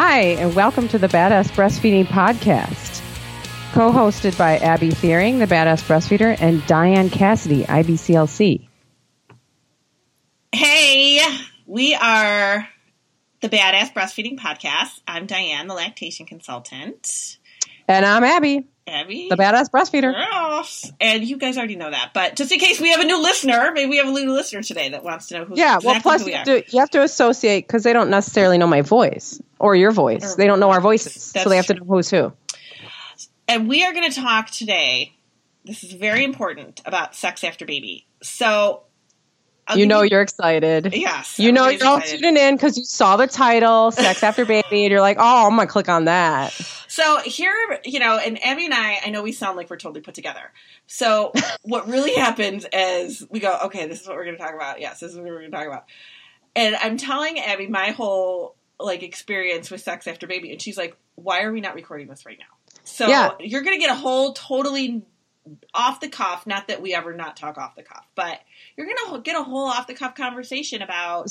Hi, and welcome to the Badass Breastfeeding Podcast, co hosted by Abby Theuring, the Badass Breastfeeder, and Diane Cassidy, IBCLC. Hey, we are the Badass Breastfeeding Podcast. I'm Diane, the lactation consultant. And I'm Abby, Abby, the Badass Breastfeeder. Girls. And you guys already know that. But just in case we have a new listener, maybe we have a new listener today that wants to know who's who Yeah, exactly well, plus who we you, are. do, you have to associate because they don't necessarily know my voice or your voice. Or- they don't know our voices, so they have to know who's who. And we are going to talk today. This is very important about sex after baby. So, I'll you know you're excited. yes, You know you're all tuning in because you saw the title, "Sex After Baby," and you're like, "Oh, I'm gonna click on that." So here, you know, and Abby and I, I know we sound like we're totally put together. So what really happens is we go, okay, this is what we're going to talk about. Yes, this is what we're going to talk about. And I'm telling Abby my whole like experience with sex after baby, and she's like, why are we not recording this right now? So Yeah. you're going to get a whole totally off the cuff. Not that we ever not talk off the cuff, but you're to get a whole off the cuff conversation about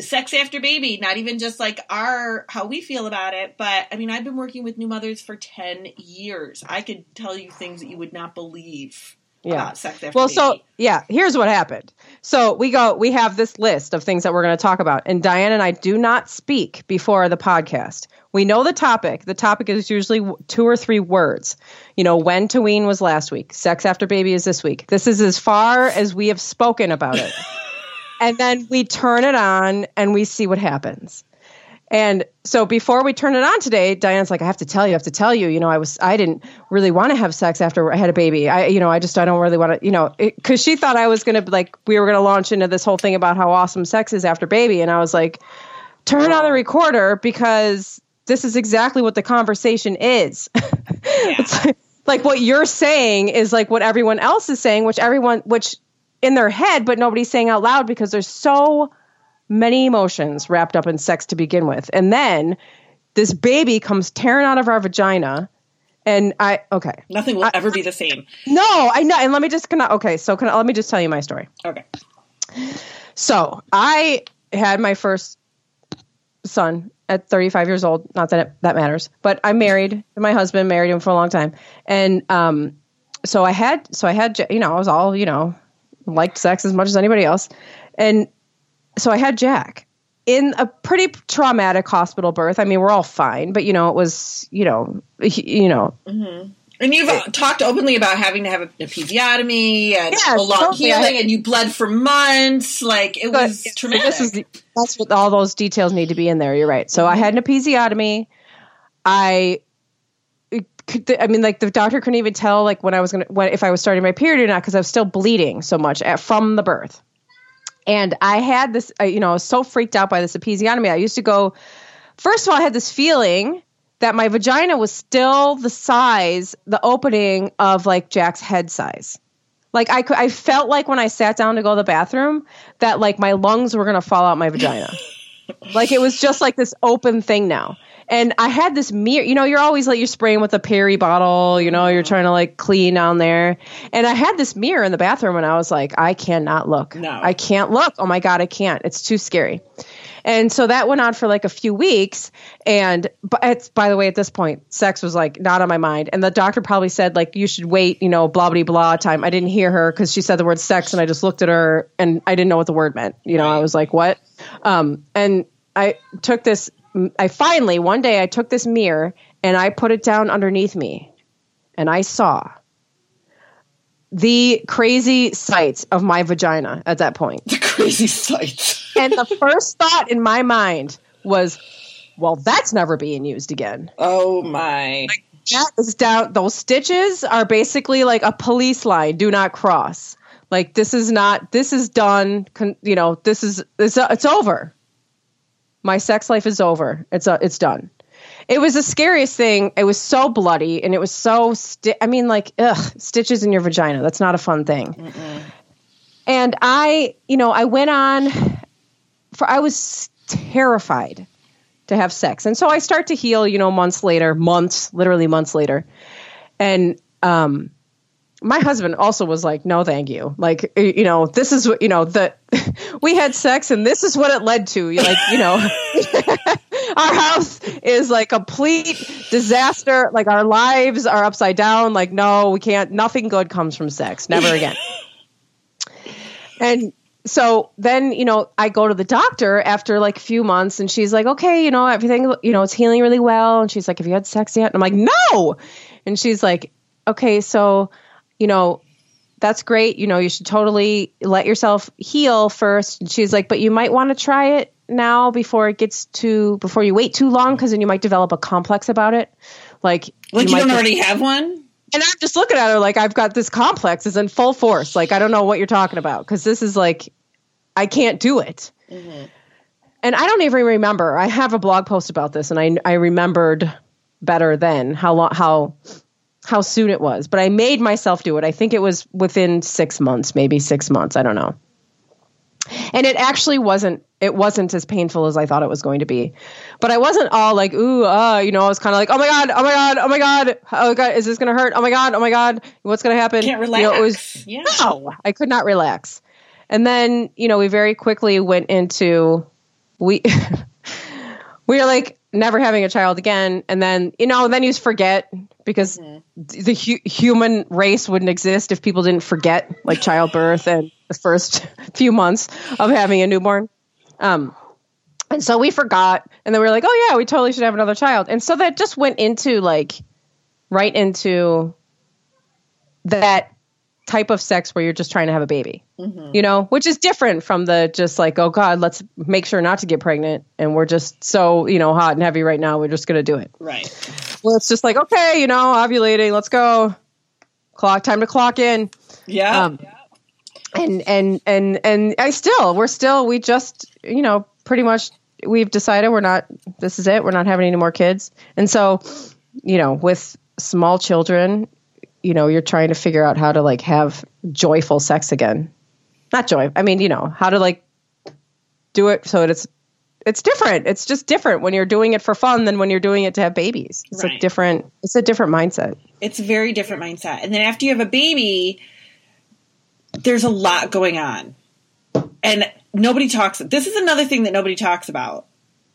sex after baby not even just like our how we feel about it but i mean i've been working with new mothers for 10 years i could tell you things that you would not believe Yeah. about sex after Well, so yeah, here's what happened. So we go, we have this list of things that we're going to talk about, and Diane and I do not speak before the podcast. We know the topic. The topic is usually two or three words. You know, when to wean was last week. Sex after baby is this week. This is as far as we have spoken about it. and then we turn it on and we see what happens. And so before we turn it on today, Diane's like, I have to tell you, I have to tell you, you know, I was, I didn't really want to have sex after I had a baby. I, you know, I just, I don't really want to, you know, cause she thought I was going to like, we were going to launch into this whole thing about how awesome sex is after baby. And I was like, turn on the recorder because this is exactly what the conversation is. it's like, like what you're saying is like what everyone else is saying, which everyone, which in their head, but nobody's saying out loud because there's so many emotions wrapped up in sex to begin with. And then this baby comes tearing out of our vagina. And I, okay. nothing will ever be the same No, I know. And let me just, can I, okay. So can I, let me just tell you my story. okay So I had my first son at 35 years old. Not that it, that matters, but I'm married to my husband, married him for a long time. And, um, so I had, so I had, you know, I was all, you know, liked sex as much as anybody else. And so I had Jack in a pretty traumatic hospital birth. I mean, we're all fine, but you know, it was, you know, he, you know, and you've uh, talked openly about having to have a, a episiotomy and Yeah, a long totally. Healing and you bled for months like it But was traumatic This is the, that's what all those details need to be in there. You're right. So I had an episiotomy. I, could, I mean, like the doctor couldn't even tell like when I was gonna when if I was starting my period or not because I was still bleeding so much at, from the birth. And I had this, you know, I was so freaked out by this episiotomy. I used to go. First of all, I had this feeling that my vagina was still the size, the opening of like Jack's head size. Like I could, I felt like when I sat down to go to the bathroom that like my lungs were gonna fall out my vagina. like it was just like this open thing now. And I had this mirror, you know, you're always like you're spraying with a peri bottle, you know, you're trying to like clean down there. And I had this mirror in the bathroom and I was like, I cannot look. No. I can't look. Oh my God, I can't. It's too scary. And so that went on for like a few weeks. And but it's by the way, at this point, sex was like not on my mind. And the doctor probably said like you should wait, you know, blah blah blah time. I didn't hear her because she said the word sex, and I just looked at her and I didn't know what the word meant. You know, I was like, what? Um, and I took this. I finally one day I took this mirror and I put it down underneath me, and I saw the crazy sights of my vagina at that point. the crazy sight And the first thought in my mind was, well, that's never being used again. oh my That is down. Those stitches are basically like a police line. Do not cross. Like this is not. This is done. Con, you know. This is. It's. It's over. My sex life is over. It's. Uh, it's done. It was the scariest thing. It was so bloody, and it was so. Sti- I mean, like, ugh, stitches in your vagina. That's not a fun thing. And I, you know, I went on. For I was terrified to have sex. And so I start to heal, you know, months later, months, literally months later. And um my husband also was like, "No, thank you." Like, you know, this is what you know. The we had sex, and this is what it led to. Like, you know, our house is like a complete disaster. Like our lives are upside down. Like, no, we can't, nothing good comes from sex. Never again. and so then, you know, I go to the doctor after like a few months and she's like, okay, you know, everything, you know, it's healing really well. And she's like, have you had sex yet? And I'm like, no. And she's like, okay, so, you know, that's great. You know, you should totally let yourself heal first. And she's like, but you might want to try it now before it gets too, before you wait too long, because then you might develop a complex about it. Like, like you, you don't might already have one? and I'm just looking at her like I've got this complex is in full force. Like I don't know what you're talking about because this is like I can't do it. Mm-hmm. And I don't even remember. I have a blog post about this, and I I remembered better then how long how how soon it was. But I made myself do it. I think it was within six months, maybe six months. I don't know. And it actually wasn't. It wasn't as painful as I thought it was going to be. But I wasn't all like, ooh, uh, you know. I was kind of like, oh my god, oh my god, oh my god, oh my god, is this gonna hurt? Oh my god, oh my god, what's gonna happen? Can't You know, it was relax. Yeah. no, I could not relax. And then, you know, we very quickly went into we we are like never having a child again. And then, you know, then you forget because the hu- human race wouldn't exist if people didn't forget like childbirth and the first few months of having a newborn. Um, and so we forgot, and then we were like, "Oh yeah, we totally should have another child." And so that just went into like right into that type of sex where you're just trying to have a baby, you know, which is different from the just like, oh God, let's make sure not to get pregnant. And we're just so, you know, hot and heavy right now. We're just going to do it. Right. Well, it's just like, okay, you know, ovulating, let's go. Clock, time to clock in. Yeah. Um, and, and, and, and I still, we're still, we just, you know, pretty much we've decided we're not, this is it. We're not having any more kids. And so, you know, with small children, you know, you're trying to figure out how to like have joyful sex again. Not joy. I mean, you know, how to like do it so that it's it's different. It's just different when you're doing it for fun than when you're doing it to have babies. It's a different it's a different mindset. it's a very different mindset. And then after you have a baby, there's a lot going on. And nobody talks this is another thing that nobody talks about.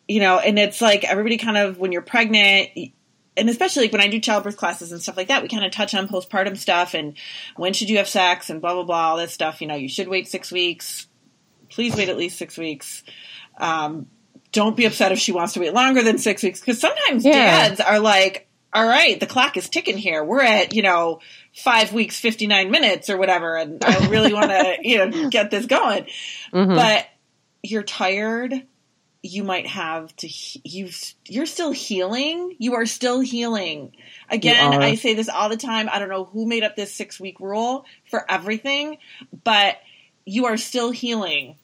You know, and it's like everybody kind of when you're pregnant and especially like when I do childbirth classes and stuff like that, we kind of touch on postpartum stuff and when should you have sex and blah blah blah all this stuff. You know, you should wait six weeks. Please wait at least six weeks. Um, don't be upset if she wants to wait longer than six weeks because sometimes Yeah. dads are like, "All right, the clock is ticking here. We're at you know five weeks fifty nine minutes or whatever, and I really want to you know get this going." Mhm. But you're tired. You might have to. he- You you're still healing. You are still healing. Again. I say this all the time. I don't know who made up this six week rule for everything, but you are still healing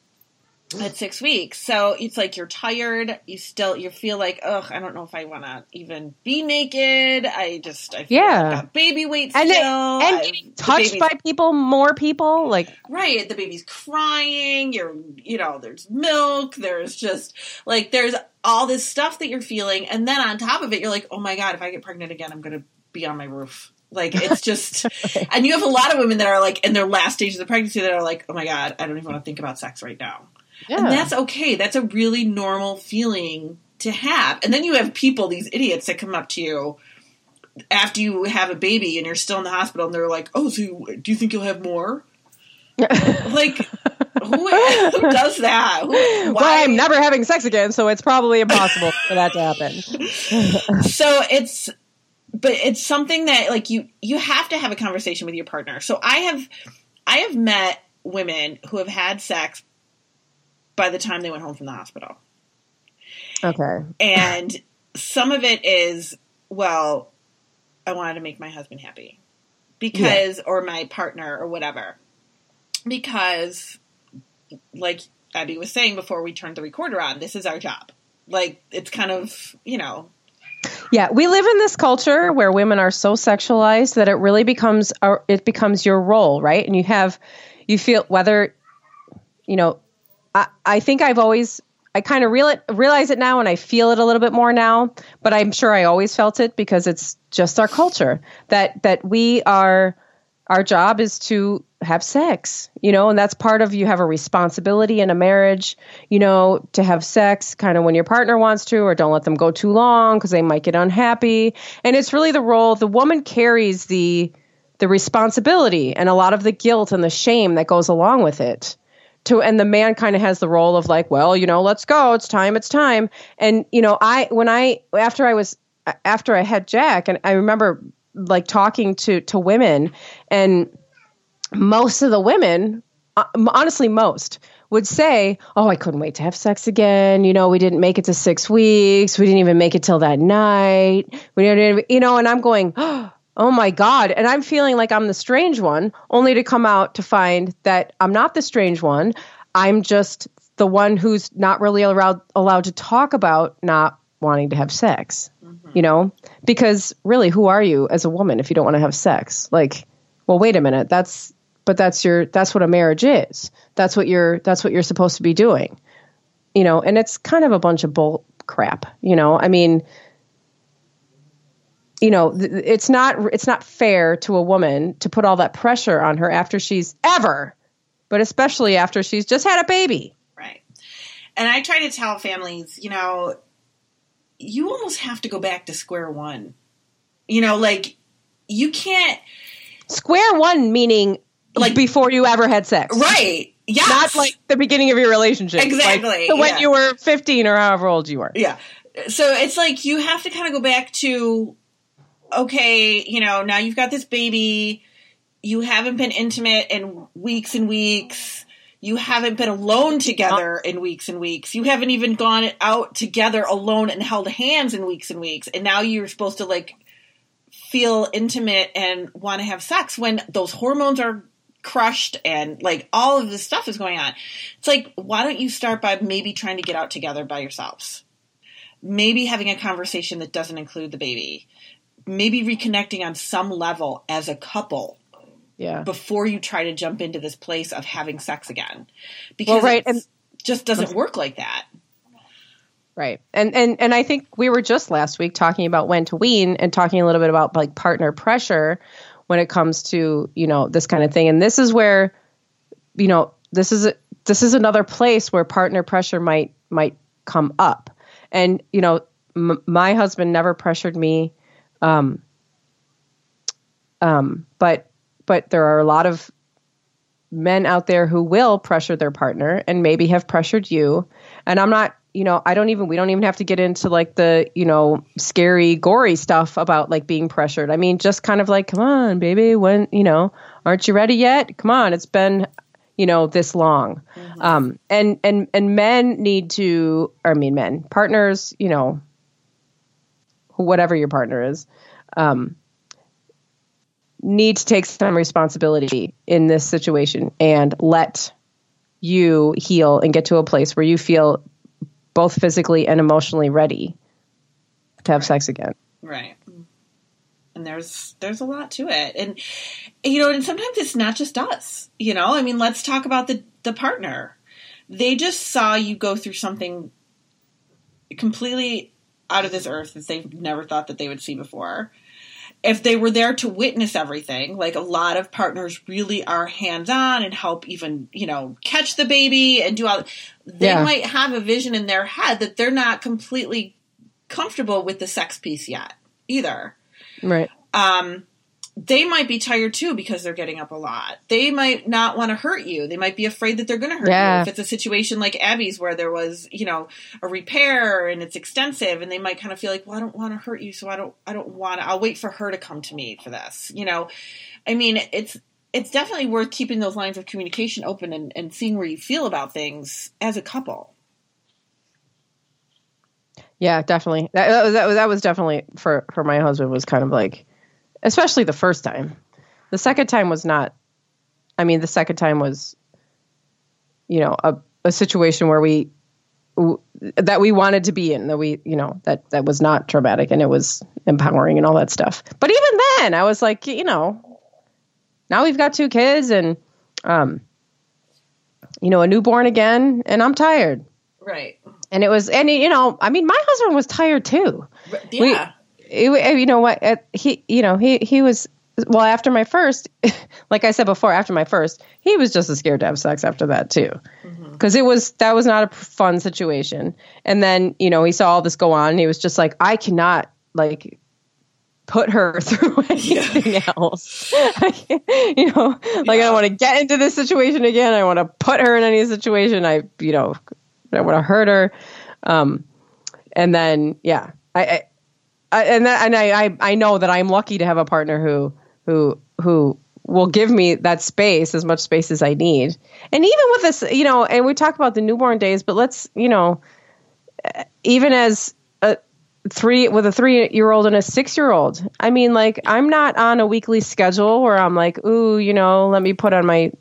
at six weeks. So it's like you're tired. You still you feel like ugh. I don't know if I want to even be naked. I just I feel Yeah. like I've got baby weight And still. and getting touched by people, more people, like right the baby's crying you're you know there's milk there's just like there's all this stuff that you're feeling and then on top of it you're like oh my god if i get pregnant again i'm gonna be on my roof like it's just and you have a lot of women that are like in their last stages of pregnancy that are like oh my god i don't even want to think about sex right now and that's okay that's a really normal feeling to have and then you have people these idiots that come up to you after you have a baby and you're still in the hospital and they're like oh so you- do you think you'll have more like who, who does that? Who, well. I'm never having sex again, so it's probably impossible for that to happen. so it's but it's something that like you you have to have a conversation with your partner. So I have I have met women who have had sex by the time they went home from the hospital. Okay. And some of it is well, I wanted to make my husband happy. Because or my partner or whatever. Because like Abby was saying before we turned the recorder on, this is our job. Like it's kind of, you know, Yeah, we live in this culture where women are so sexualized that it really becomes it becomes your role, right? And you have you feel whether you know I, I think I've always I kind of real realize it now and I feel it a little bit more now, but I'm sure I always felt it because it's just our culture that that we are our job is to have sex, you know, and that's part of you have a responsibility in a marriage, you know, to have sex kind of when your partner wants to, or don't let them go too long because they might get unhappy. And it's really the role the woman carries the the responsibility and a lot of the guilt and the shame that goes along with it. To and the man kind of has the role of like, well, you know, let's go, it's time, it's time. And you know, I when I after I was after I had Jack, and I remember like talking to to women and most of the women, uh, honestly, most would say, "Oh, I couldn't wait to have sex again." You know, we didn't make it to six weeks. We didn't even make it till that night. We didn't, you know. And I'm going, "Oh my god!" And I'm feeling like I'm the strange one, only to come out to find that I'm not the strange one. I'm just the one who's not really allowed allowed to talk about not wanting to have sex. Mm-hmm. You know, because really, who are you as a woman if you don't want to have sex? Like, well, wait a minute. That's but that's your that's what a marriage is. That's what you're that's what you're supposed to be doing. You know, and it's kind of a bunch of bull crap, you know. I mean, you know, it's not it's not fair to a woman to put all that pressure on her after she's ever, but especially after she's just had a baby. Right. And I try to tell families, you know, you almost have to go back to square one. You know, like you can't square one meaning like before you ever had sex. Right. Yeah. Not like the beginning of your relationship. Exactly. Like, so when yeah. you were 15 or however old you were. Yeah. So it's like you have to kind of go back to okay, you know, now you've got this baby, you haven't been intimate in weeks and weeks. You haven't been alone together in weeks and weeks. You haven't even gone out together alone and held hands in weeks and weeks. And now you're supposed to like feel intimate and want to have sex when those hormones are crushed and like all of this stuff is going on. It's like, why don't you start by maybe trying to get out together by yourselves? Maybe having a conversation that doesn't include the baby. Maybe reconnecting on some level as a couple. Yeah. Before you try to jump into this place of having sex again. Because well, right. and just doesn't work like that. Right. And and and I think we were just last week talking about when to wean and talking a little bit about like partner pressure when it comes to you know this kind of thing and this is where you know this is a, this is another place where partner pressure might might come up and you know m- my husband never pressured me um um but but there are a lot of men out there who will pressure their partner and maybe have pressured you and i'm not you know, I don't even we don't even have to get into like the, you know, scary, gory stuff about like being pressured. I mean, just kind of like, come on, baby, when, you know, aren't you ready yet? Come on, it's been, you know, this long. Mm-hmm. Um and and and men need to I mean men, partners, you know, whatever your partner is, um need to take some responsibility in this situation and let you heal and get to a place where you feel both physically and emotionally ready to have right. sex again. Right. And there's there's a lot to it. And you know, and sometimes it's not just us, you know? I mean, let's talk about the the partner. They just saw you go through something completely out of this earth that they've never thought that they would see before if they were there to witness everything, like a lot of partners really are hands on and help even, you know, catch the baby and do all, they yeah. might have a vision in their head that they're not completely comfortable with the sex piece yet either. Right. Um, they might be tired too because they're getting up a lot. They might not want to hurt you. They might be afraid that they're going to hurt yeah. you. If it's a situation like Abby's where there was, you know, a repair and it's extensive and they might kind of feel like, well, I don't want to hurt you. So I don't, I don't want to, I'll wait for her to come to me for this. You know, I mean, it's, it's definitely worth keeping those lines of communication open and, and seeing where you feel about things as a couple. Yeah, definitely. That, that was, that was, that was definitely for, for my husband was kind of like, especially the first time. The second time was not. I mean, the second time was, you know, a, a situation where we w- that we wanted to be in. That we, you know, that that was not traumatic and it was empowering and all that stuff. But even then, I was like, you know, now we've got two kids and, um, you know, a newborn again, and I'm tired. Right. And it was, and you know, I mean, my husband was tired too. Yeah. It, eh, you know what eh, he you know he he was well, after my first, like I said before, after my first, he was just as scared to have sex after that too, mm-hmm. because it was that was not a fun situation. And then you know he saw all this go on, and he was just like, I cannot like put her through anything yeah. else. you know, like yeah. I don't want to get into this situation again. I want to put her in any situation. I, you know, I want to hurt her. Um, and then, yeah, I, I, I and that, and I, I, I know that I'm lucky to have a partner who, who, who will give me that space, as much space as I need. And even with this, you know, and we talk about the newborn days, but let's, you know, eh, even as a, three with a three year old and a six year old. I mean, like I'm not on a weekly schedule where I'm like, ooh, you know, let me put on my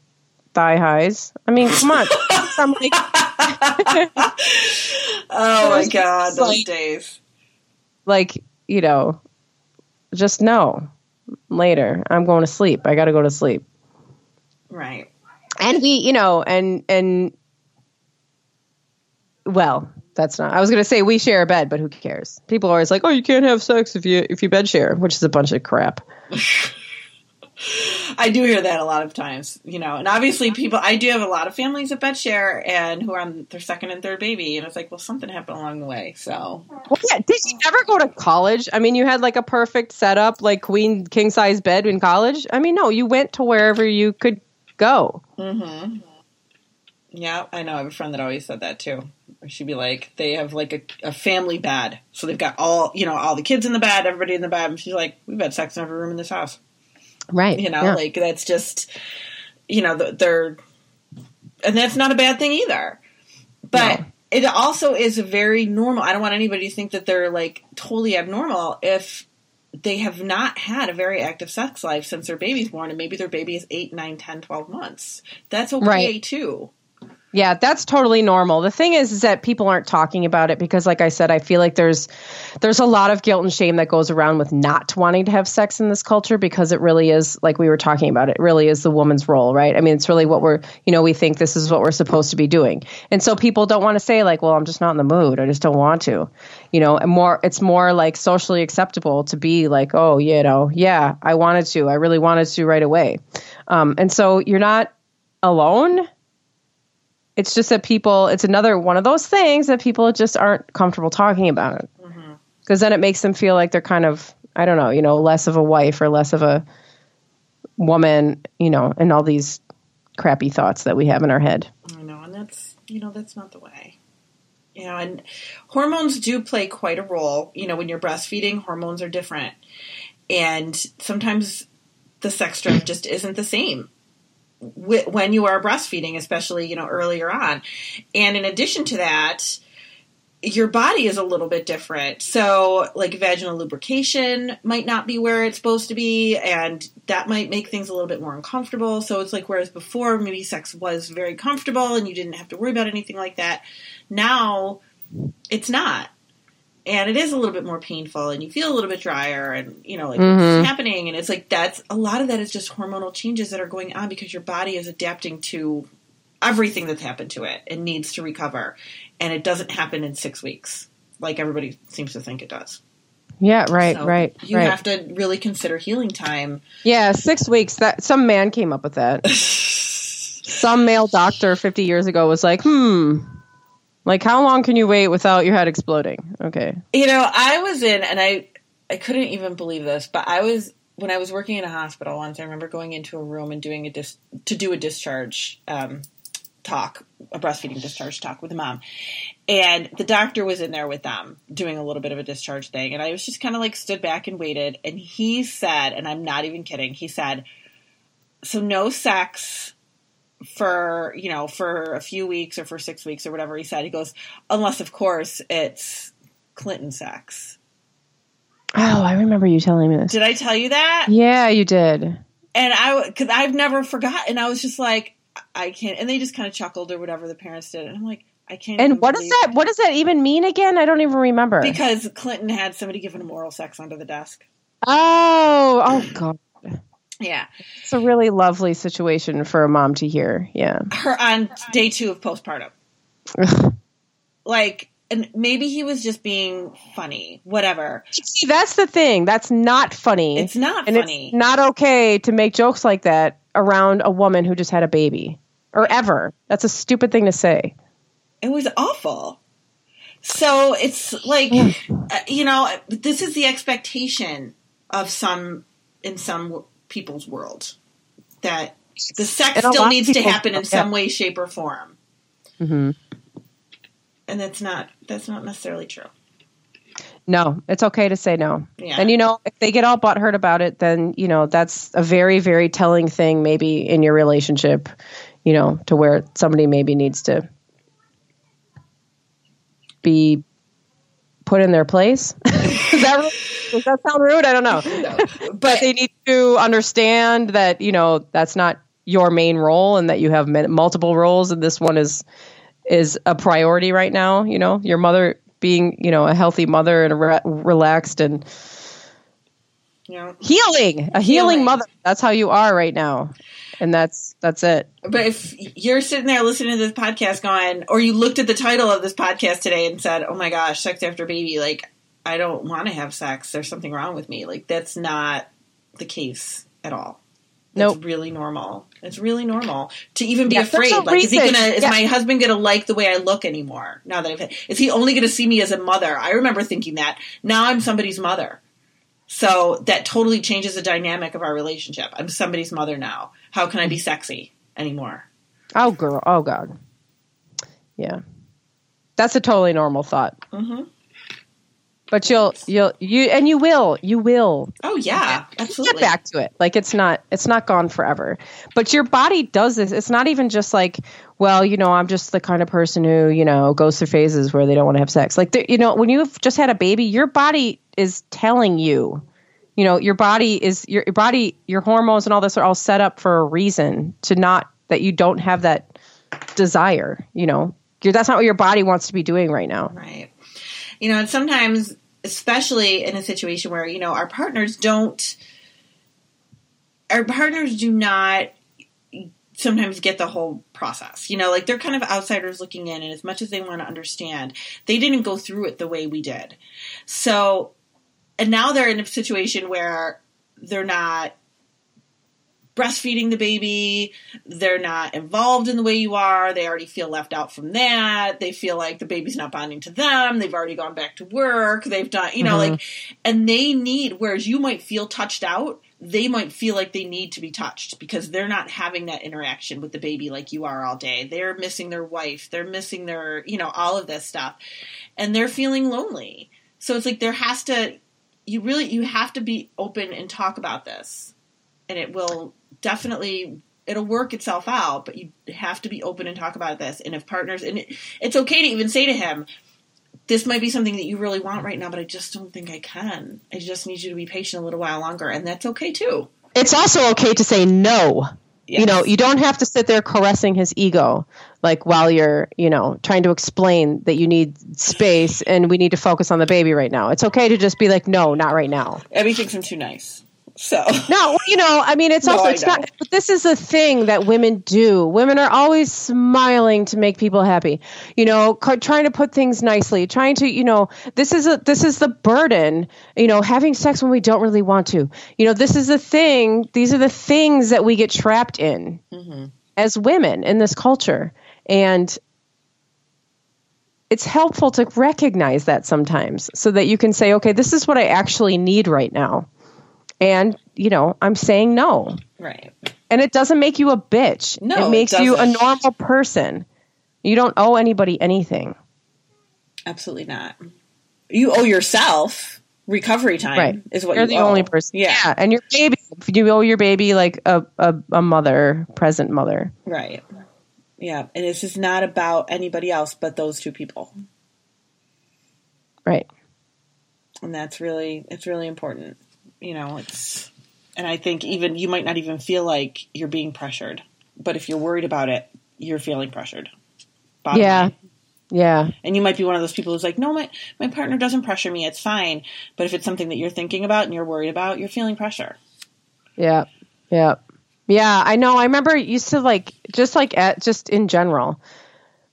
thigh highs. I mean, come on. I'm like, oh my god, those like, days. Like you know, just know later. I'm going to sleep. I got to go to sleep. Right. And we, you know, and and well, that's not. I was going to say we share a bed, but who cares? People are always like, "Oh, you can't have sex if you if you bed share," which is a bunch of crap. I do hear that a lot of times, you know, and obviously people. I do have a lot of families that bed share and who are on their second and third baby, and it's like, well, something happened along the way. So, well, yeah. Did you ever go to college? I mean, you had like a perfect setup, like queen king size bed in college. I mean, no, you went to wherever you could go. Mm-hmm. Yeah, I know. I have a friend that always said that too. She'd be like, they have like a, a, family bed, so they've got all you know, all the kids in the bed, everybody in the bed. And she's like, we've had sex in every room in this house, right? You know, yeah. like that's just, you know, they're, and that's not a bad thing either. But no. it also is very normal. I don't want anybody to think that they're like totally abnormal if they have not had a very active sex life since their baby's born and maybe their baby is 8 9 10 12 months that's okay right. too yeah, that's totally normal. The thing is, is that people aren't talking about it because, like I said, I feel like there's there's a lot of guilt and shame that goes around with not wanting to have sex in this culture because it really is, like we were talking about, it really is the woman's role, right? I mean, it's really what we're, you know, we think this is what we're supposed to be doing, and so people don't want to say like, well, I'm just not in the mood, I just don't want to, you know, and more, it's more like socially acceptable to be like, oh, you know, yeah, I wanted to, I really wanted to right away, um, and so you're not alone it's just that people, it's another one of those things that people just aren't comfortable talking about it. Because mm-hmm. then it makes them feel like they're kind of, I don't know, you know, less of a wife or less of a woman, you know, and all these crappy thoughts that we have in our head. I know, and that's, you know, that's not the way. You know, and hormones do play quite a role. You know, when you're breastfeeding, hormones are different. And sometimes the sex drive just isn't the same when you are breastfeeding, especially you know earlier on. And in addition to that, your body is a little bit different. So, like vaginal lubrication might not be where it's supposed to be, and that might make things a little bit more uncomfortable. So, it's like whereas before maybe sex was very comfortable and you didn't have to worry about anything like that, now it's not and it is a little bit more painful and you feel a little bit drier and you know like mm-hmm. what's happening? And it's like that's a lot of that is just hormonal changes that are going on because your body is adapting to everything that's happened to it and needs to recover. And it doesn't happen in six weeks like everybody seems to think it does. Yeah right so right you right. have to really consider healing time. Yeah six weeks that some man came up with that. Some male doctor 50 years ago was like hmm like, how long can you wait without your head exploding? Okay. You know, I was in, and I, I couldn't even believe this, but I was when I was working in a hospital once. I remember going into a room and doing a dis to do a discharge um, talk, a breastfeeding discharge talk with a mom, and the doctor was in there with them doing a little bit of a discharge thing, and I was just kind of like stood back and waited, and he said, and I'm not even kidding, he said, "So no sex." For you know for a few weeks or for six weeks or whatever he said he goes unless of course it's clinton sex oh i remember you telling me this did i tell you that yeah you did and i because i've never forgotten i was just like i can't and they just kind of chuckled or whatever the parents did and i'm like I can't. And what does that? What does that even mean again? I don't even remember. Because Clinton had somebody giving him oral sex under the desk. Oh, oh God. Yeah. It's a really lovely situation for a mom to hear. Yeah. Her on day two of postpartum. like, and maybe he was just being funny, whatever. See, that's the thing. That's not funny. It's not and funny. It's not okay to make jokes like that around a woman who just had a baby or ever. That's a stupid thing to say. It was awful. So it's like, uh, you know, this is the expectation of some in some people's world that the sex still needs to happen in yeah. some way, shape, or form, hmm and that's not that's not necessarily true. No, it's okay to say no. Yeah. And you know, if they get all butthurt about it, then you know that's a very, very telling thing, maybe in your relationship. You know, to where somebody maybe needs to be put in their place. Is that? Does that sound rude? I don't know. but they need to understand that you know that's not your main role, and that you have multiple roles, and this one is is a priority right now. You know, your mother being you know a healthy mother and a re- relaxed and You know, healing, a healing, Healing. mother. That's how you are right now, and that's that's it. but if you're sitting there listening to this podcast, going, or you looked at the title of this podcast today and said, "Oh my gosh, sex after baby," like I don't want to have sex. There's something wrong with me. Like that's not the case at all. No, Nope. really normal. It's really normal to even be Yeah, afraid. Like, is he gonna? Is Yeah. my husband gonna like the way I look anymore? Now that I've had, is he only gonna see me as a mother? I remember thinking that. Now I'm somebody's mother, so that totally changes the dynamic of our relationship. I'm somebody's mother now. How can I be sexy anymore? Oh, girl. Oh, God. Yeah, that's a totally normal thought. hmm But you'll you'll you and you will you will Oh yeah, absolutely. get back to it. Like it's not it's not gone forever. But your body does this. It's not even just like, well, you know, I'm just the kind of person who, you know, goes through phases where they don't want to have sex. Like, the, you know, when you've just had a baby, your body is telling you, you know, your body is your, your body, your hormones and all this are all set up for a reason to not that you don't have that desire. You know, You're, that's not what your body wants to be doing right now. Right. You know, and sometimes, especially in a situation where, you know, our partners don't, our partners do not sometimes get the whole process. You know, like they're kind of outsiders looking in, and as much as they want to understand, they didn't go through it the way we did. So, and now they're in a situation where they're not breastfeeding the baby. They're not involved in the way you are. They already feel left out from that. They feel like the baby's not bonding to them. They've already gone back to work. They've done, you know, Mhm. like, and they need, whereas you might feel touched out, they might feel like they need to be touched because they're not having that interaction with the baby like you are all day. They're missing their wife. They're missing their, you know, all of this stuff. And they're feeling lonely. So it's like there has to, you really, you have to be open and talk about this. And it will definitely it'll work itself out but you have to be open and talk about this and if partners and it, it's okay to even say to him this might be something that you really want right now but i just don't think i can i just need you to be patient a little while longer and that's okay too It's also okay to say no. Yes. You know, you don't have to sit there caressing his ego like while you're, you know, trying to explain that you need space and we need to focus on the baby right now. It's okay to just be like, no, not right now. thinks i'm too nice so No, you know, I mean, it's No, also it's not. But this is a thing that women do. Women are always smiling to make people happy. You know, trying to put things nicely, trying to, you know, this is a this is the burden. You know, having sex when we don't really want to. You know, this is the thing. These are the things that we get trapped in mm-hmm. as women in this culture, and it's helpful to recognize that sometimes so that you can say, okay, this is what I actually need right now. And, you know, I'm saying no. right And it doesn't make you a bitch. No, it it makes you a normal person. You don't owe anybody anything. absolutely not you owe yourself recovery time Right. is what You're you the owe. only person. yeah And your baby, you owe your baby like a, a, a mother, present mother. Right. Yeah. And this is not about anybody else but those two people. Right. And that's really it's really important. You know, it's and I think even you might not even feel like you're being pressured. But if you're worried about it, you're feeling pressured. Bottom Yeah. line. Yeah. And you might be one of those people who's like, No, my my partner doesn't pressure me, it's fine. But if it's something that you're thinking about and you're worried about, you're feeling pressure. Yeah. Yeah. Yeah, I know. I remember used to like just like at just in general.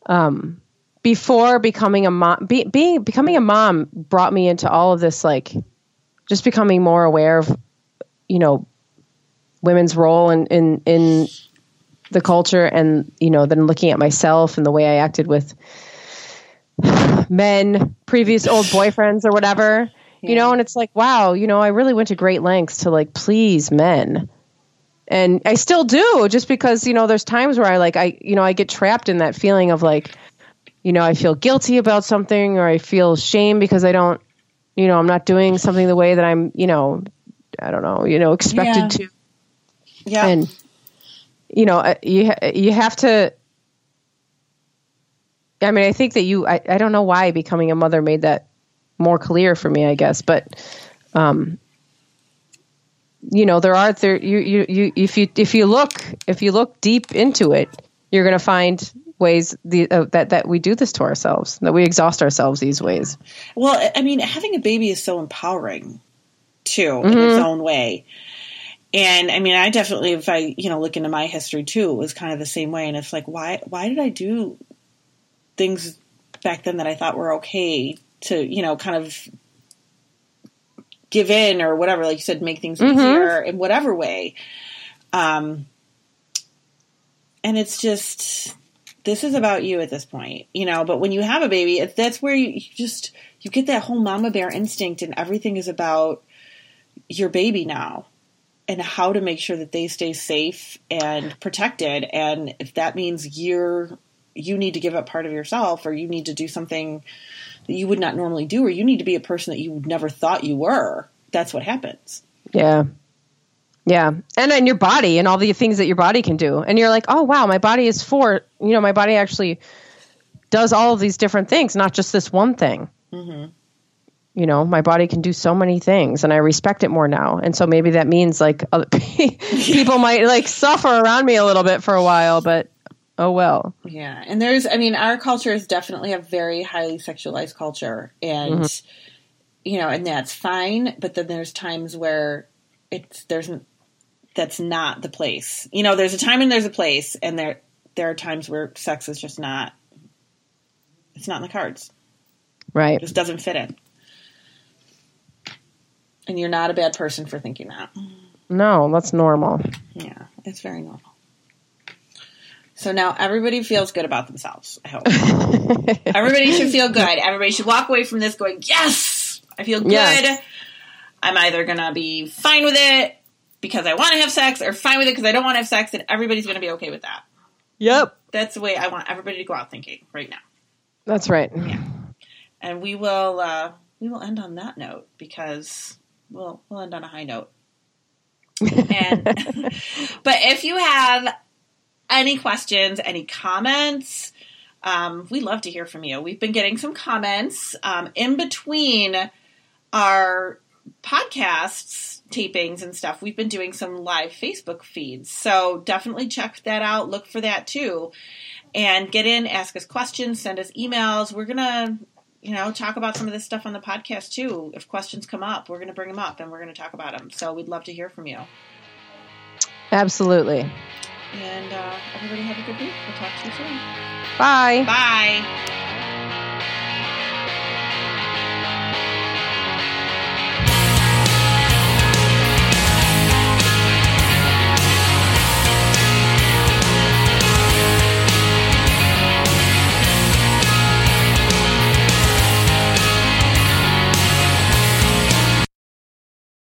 Um before becoming a mom, be, being becoming a mom brought me into all of this, like just becoming more aware of, you know, women's role in in in the culture, and you know, then looking at myself and the way I acted with men, previous old boyfriends or whatever, yeah. you know, and it's like, wow, you know, I really went to great lengths to like please men. And I still do just because, you know, there's times where I like, I, you know, I get trapped in that feeling of like, you know, I feel guilty about something or I feel shame because I don't, you know, I'm not doing something the way that I'm, you know, I don't know, you know, expected yeah. to. Yeah. And, you know, uh, you, you have to, I mean, I think that you, I, I don't know why becoming a mother made that more clear for me, I guess, but, um, you know, there are there, you, you, you, if you, if you look, if you look deep into it, you're going to find ways the, uh, that, that we do this to ourselves, that we exhaust ourselves these ways. Well, I mean, having a baby is so empowering too, mm-hmm. in its mm-hmm. own way. And I mean, I definitely, if I, you know, look into my history too, it was kind of the same way. And it's like, why, why did I do things back then that I thought were okay to, you know, kind of give in or whatever, like you said, make things mm-hmm. easier in whatever way. Um, and it's just, this is about you at this point, you know, but when you have a baby, that's where you, you just, you get that whole mama bear instinct and everything is about your baby now and how to make sure that they stay safe and protected. And if that means you're you need to give up part of yourself or you need to do something that you would not normally do or you need to be a person that you never thought you were that's what happens yeah yeah and in your body and all the things that your body can do and you're like oh wow my body is for you know my body actually does all of these different things not just this one thing mm-hmm. you know my body can do so many things and i respect it more now and so maybe that means like people might like suffer around me a little bit for a while but oh well. Yeah, and there's, I mean, our culture is definitely a very highly sexualized culture, and mm-hmm. you know, and that's fine. But then there's times where it's there's that's not the place. You know, there's a time and there's a place, and there there are times where sex is just not. It's not in the cards. Right. It just doesn't fit in. And you're not a bad person for thinking that. No, that's normal. Yeah, it's very normal. So now everybody feels good about themselves, I hope. everybody should feel good. Everybody should walk away from this going, yes, I feel good. Yes. I'm either going to be fine with it because I want to have sex or fine with it because I don't want to have sex, and everybody's going to be okay with that. Yep. That's the way I want everybody to go out thinking right now. That's right. Yeah. And we will uh, we will end on that note because we'll we'll end on a high note. and but if you have any questions, any comments, um, we'd love to hear from you. We've been getting some comments um, in between our podcasts tapings and stuff. We've been doing some live Facebook feeds. So definitely check that out. Look for that too. And get in, ask us questions, send us emails. We're going to, you know, talk about some of this stuff on the podcast too. If questions come up, we're going to bring them up and we're going to talk about them. So we'd love to hear from you. Absolutely. And uh, everybody have a good week. We'll talk to you soon. Bye. Bye.